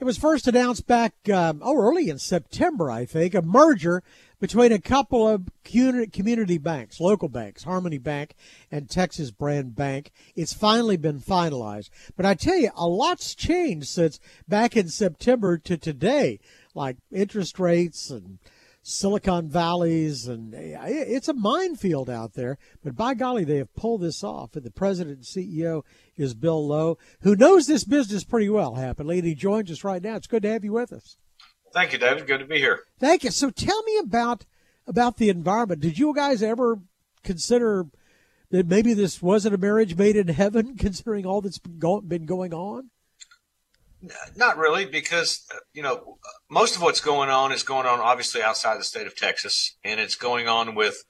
It was first announced back, um, oh, early in September, I think, a merger between a couple of community banks, local banks, Harmony Bank and Texas Brand Bank. It's finally been finalized. But I tell you, a lot's changed since back in September to today, like interest rates and Silicon Valleys, and it's a minefield out there. But by golly, they have pulled this off. And the president and CEO is Bill Lowe, who knows this business pretty well, happily, and he joins us right now. It's good to have you with us. Thank you, David. Good to be here. Thank you. So tell me about about the environment. Did you guys ever consider that maybe this wasn't a marriage made in heaven, considering all that's been going on? Not really, because you know most of what's going on is going on obviously outside the state of Texas, and it's going on with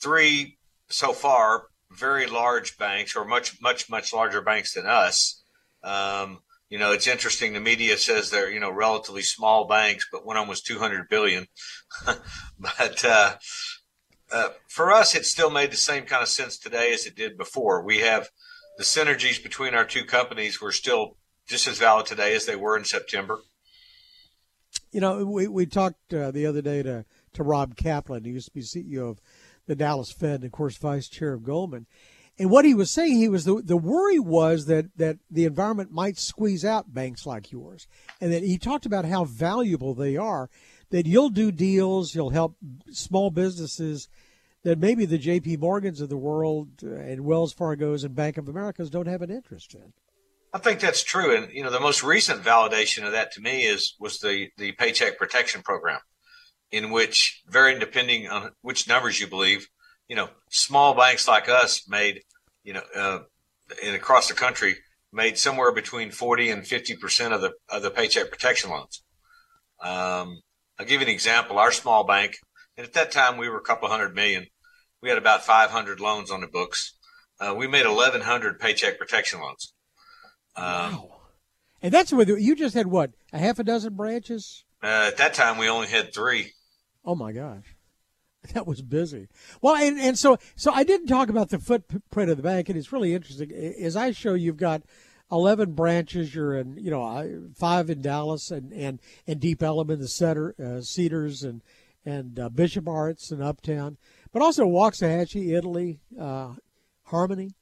three so far very large banks, or much much much larger banks than us. Um, you know, it's interesting. The media says they're you know relatively small banks, but one of them was two hundred billion. but uh, uh, for us, it still made the same kind of sense today as it did before. We have the synergies between our two companies were still just as valid today as they were in September? You know, we, we talked uh, the other day to, to Rob Kaplan, who used to be CEO of the Dallas Fed and, of course, vice chair of Goldman. And what he was saying, he was the, the worry was that, that the environment might squeeze out banks like yours. And that he talked about how valuable they are, that you'll do deals, you'll help small businesses that maybe the JP Morgans of the world uh, and Wells Fargo's and Bank of America's don't have an interest in. I think that's true, and you know the most recent validation of that to me is was the the Paycheck Protection Program, in which, varying depending on which numbers you believe, you know, small banks like us made, you know, uh, in across the country made somewhere between forty and fifty percent of the of the Paycheck Protection loans. Um, I'll give you an example. Our small bank, and at that time we were a couple hundred million. We had about 500 loans on the books. Uh, we made 1,100 paycheck protection loans. Um, wow. And that's with you just had what a half a dozen branches. Uh, at that time, we only had three. Oh my gosh, that was busy. Well, and, and so so I didn't talk about the footprint of the bank, and it's really interesting. As I show, you've got eleven branches. You're in, you know, five in Dallas and and and Deep Ellum in the center, uh, Cedars and and uh, Bishop Arts and Uptown, but also Waxahachie, Italy, uh, Harmony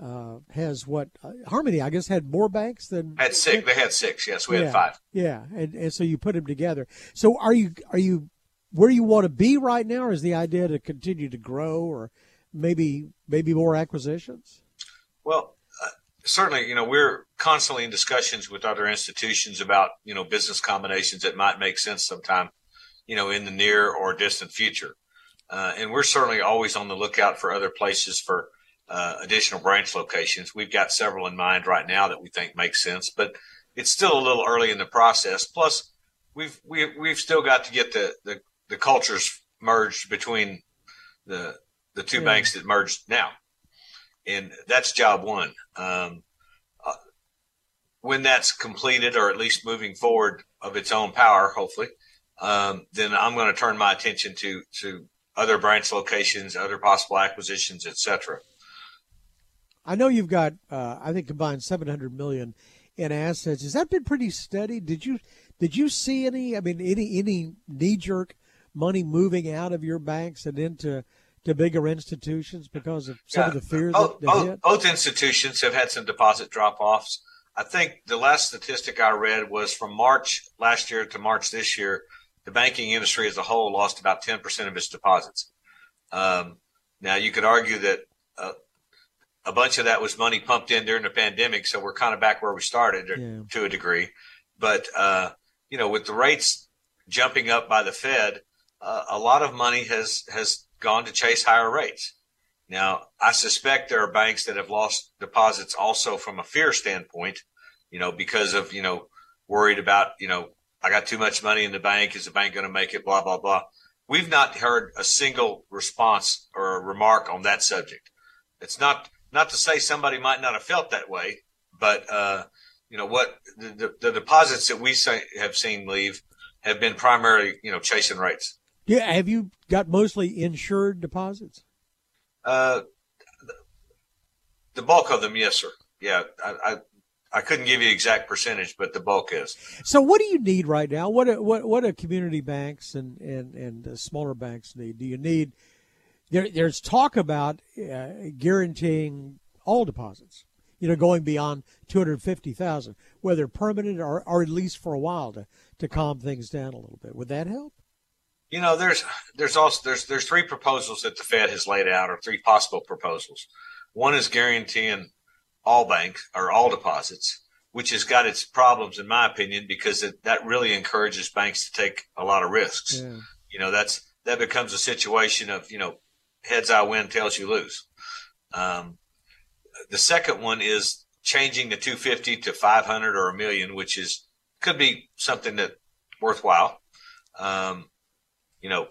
uh, has what uh, Harmony, I guess, had more banks than had six. They had six. Yes, we yeah, had five. Yeah, and and so you put them together. So are you are you where you want to be right now, or is the idea to continue to grow, or maybe maybe more acquisitions? Well, uh, certainly, you know, we're constantly in discussions with other institutions about you know business combinations that might make sense sometime, you know, in the near or distant future. Uh, and we're certainly always on the lookout for other places for uh, additional branch locations. We've got several in mind right now that we think make sense, but it's still a little early in the process. Plus, we've we, have we have still got to get the, the, the cultures merged between the the two yeah. banks that merged now, and that's job one. Um, uh, when that's completed, or at least moving forward of its own power, hopefully, um, then I'm going to turn my attention to to other branch locations, other possible acquisitions, etc. I know you've got, uh, I think, combined seven hundred million in assets. Has that been pretty steady? Did you did you see any? I mean, any any knee jerk money moving out of your banks and into to bigger institutions because of some yeah, of the fears both, that, both, both, institutions have had some deposit drop offs. I think the last statistic I read was from March last year to March this year, the banking industry as a whole lost about 10% of its deposits. Um, now, you could argue that uh, a bunch of that was money pumped in during the pandemic, so we're kind of back where we started yeah. to a degree. But uh, you know, with the rates jumping up by the Fed, uh, a lot of money has has gone to chase higher rates. Now, I suspect there are banks that have lost deposits also from a fear standpoint, you know, because of you know worried about you know I got too much money in the bank. Is the bank going to make it? Blah blah blah. We've not heard a single response or a remark on that subject. It's not not to say somebody might not have felt that way, but uh, you know what the, the, the, deposits that we say, have seen leave have been primarily you know chasing rates. Yeah, have you got mostly insured deposits? Uh, the bulk of them, yes, sir. Yeah, I, I I couldn't give you exact percentage, but the bulk is. So, what do you need right now? What do, what what do community banks and and and uh, smaller banks need? Do you need there? There's talk about uh, guaranteeing all deposits. You know, going beyond two hundred fifty thousand, whether permanent or, or at least for a while to to calm things down a little bit. Would that help? You know, there's there's also there's there's three proposals that the Fed has laid out, or three possible proposals. One is guaranteeing all banks or all deposits, which has got its problems, in my opinion, because it, that really encourages banks to take a lot of risks. Yeah. You know, that's that becomes a situation of you know, heads I win, tails you lose. Um, the second one is changing the 250 to 500 or a million, which is could be something that worthwhile. Um, you know,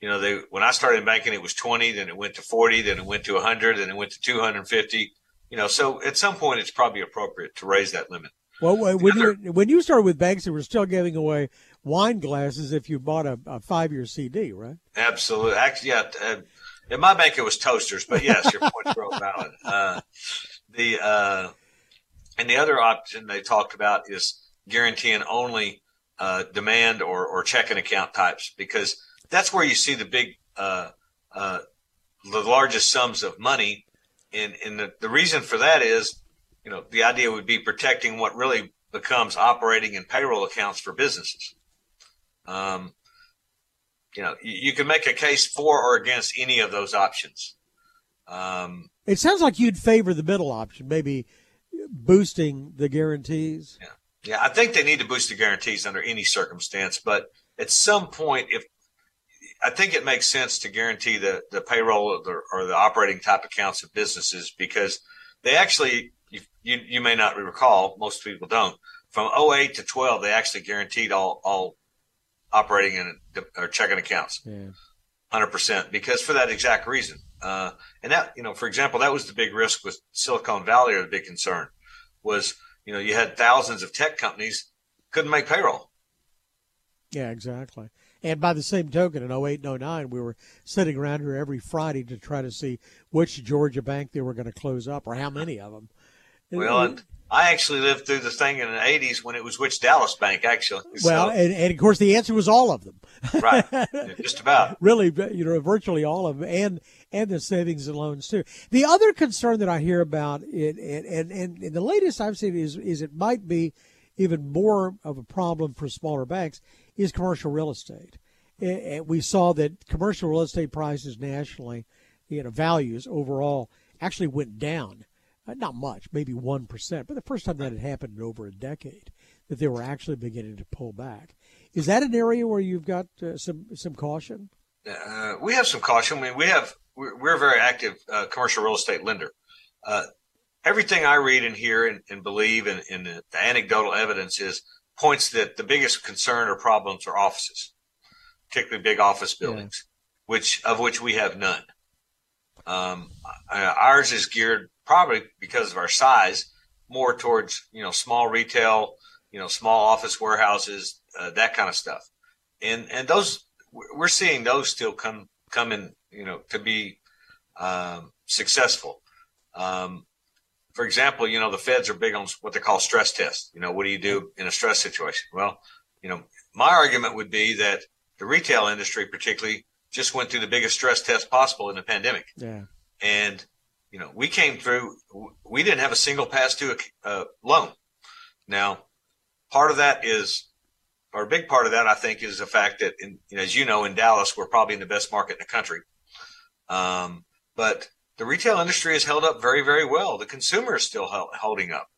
you know, they when I started banking, it was 20, then it went to 40, then it went to 100, then it went to 250. You know, so at some point, it's probably appropriate to raise that limit. Well, when other, you when you started with banks, they were still giving away wine glasses if you bought a, a five year CD, right? Absolutely. Actually, yeah. Uh, in my bank, it was toasters, but yes, your point's real valid. Uh, the uh, and the other option they talked about is guaranteeing only uh, demand or, or checking account types because that's where you see the big, uh, uh, the largest sums of money. And, and the, the reason for that is, you know, the idea would be protecting what really becomes operating and payroll accounts for businesses. Um, you know, you, you, can make a case for or against any of those options. Um, it sounds like you'd favor the middle option, maybe boosting the guarantees. Yeah. Yeah, I think they need to boost the guarantees under any circumstance, but at some point, if I think it makes sense to guarantee the, the payroll or the, or the operating type accounts of businesses because they actually, you, you, you may not recall, most people don't, from 08 to 12, they actually guaranteed all, all operating and or checking accounts. Yeah. 100% because for that exact reason. Uh, and that, you know, for example, that was the big risk with Silicon Valley or the big concern was, you know, you had thousands of tech companies couldn't make payroll. Yeah, exactly. And by the same token, in 08 and 09, we were sitting around here every Friday to try to see which Georgia bank they were going to close up or how many of them. Well, and I actually lived through the thing in the 80s when it was which Dallas bank, actually. Well, so, and, and of course, the answer was all of them. right. Just about. really, you know, virtually all of them. And and the savings and loans too. The other concern that I hear about, it, and, and, and the latest I've seen is, is it might be even more of a problem for smaller banks is commercial real estate. And we saw that commercial real estate prices nationally, you know, values overall actually went down. Uh, not much, maybe 1%, but the first time that had happened in over a decade, that they were actually beginning to pull back. Is that an area where you've got uh, some some caution? Uh, we have some caution. I mean, we have we're, we're a very active uh, commercial real estate lender. Uh, everything I read and hear and, and believe in, in the, the, anecdotal evidence is points that the biggest concern or problems are offices, particularly big office buildings, yeah. which of which we have none. Um, ours is geared probably because of our size more towards you know small retail, you know small office warehouses, uh, that kind of stuff, and and those we're seeing those still come come in you know, to be um, successful. Um, for example, you know, the feds are big on what they call stress tests. You know, what do you do in a stress situation? Well, you know, my argument would be that the retail industry, particularly, just went through the biggest stress test possible in the pandemic. Yeah. And, you know, we came through, we didn't have a single past due uh, loan. Now, part of that is or a big part of that, I think, is the fact that, in, as you know, in Dallas, we're probably in the best market in the country. Um, but the retail industry has held up very, very well. The consumer is still holding up.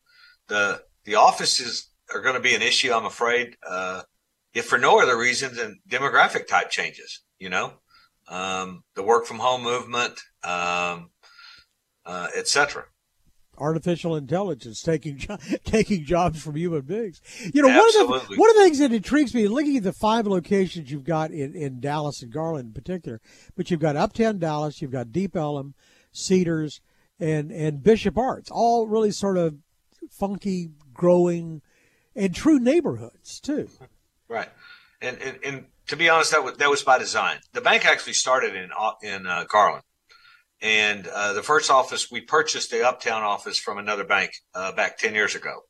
The the offices are going to be an issue, I'm afraid, uh, if for no other reason than demographic type changes. You know, um, the work from home movement, um, uh, etc artificial intelligence taking taking jobs from human beings. You know, Absolutely. one of the one of the things that intrigues me, looking at the five locations you've got in, in Dallas and Garland in particular, but you've got Uptown Dallas, you've got Deep Ellum, Cedars, and and Bishop Arts, all really sort of funky, growing, and true neighborhoods too. Right, and and, and to be honest, that was that was by design. The bank actually started in in uh, Garland And uh, the first office, we purchased the Uptown office from another bank uh, back 10 years ago.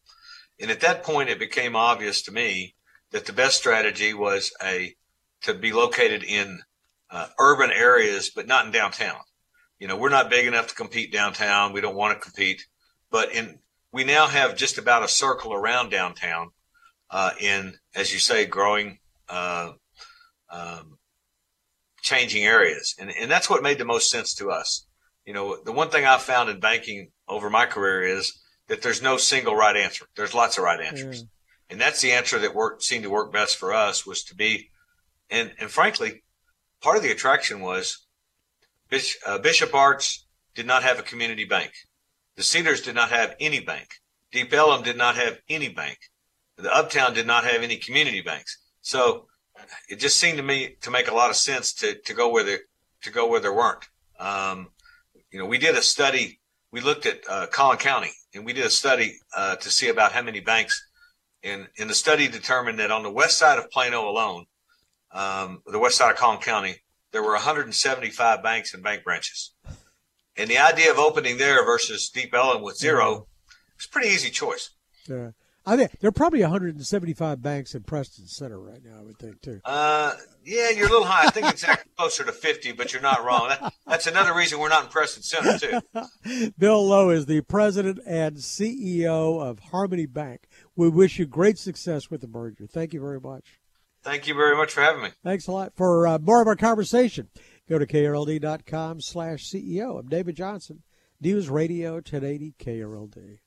And at that point, it became obvious to me that the best strategy was a to be located in uh, urban areas, but not in downtown. You know, we're not big enough to compete downtown. We don't want to compete, but in we now have just about a circle around downtown uh, in, as you say, growing, uh, um, changing areas, and and that's what made the most sense to us. You know, the one thing I've found in banking over my career is that there's no single right answer. There's lots of right answers. Mm. And that's the answer that worked seemed to work best for us was to be and and frankly, part of the attraction was Bishop, uh, Bishop Arts did not have a community bank. The Cedars did not have any bank. Deep Ellum did not have any bank. The Uptown did not have any community banks. So it just seemed to me to make a lot of sense to, to go where there to go where there weren't. Um, you know, we did a study. We looked at uh, Collin County and we did a study uh, to see about how many banks. And, and the study determined that on the west side of Plano alone, um, the west side of Collin County, there were 175 banks and bank branches. And the idea of opening there versus Deep Ellum with zero was a pretty easy choice. Yeah. I think there are probably 175 banks in Preston Center right now. I would think too. Uh, yeah, you're a little high. I think it's actually closer to 50, but you're not wrong. That, that's another reason we're not in Preston Center too. Bill Lowe is the president and CEO of Harmony Bank. We wish you great success with the merger. Thank you very much. Thank you very much for having me. Thanks a lot. For uh, more of our conversation, go to krld.com slash CEO. I'm David Johnson, News Radio 1080 KRLD.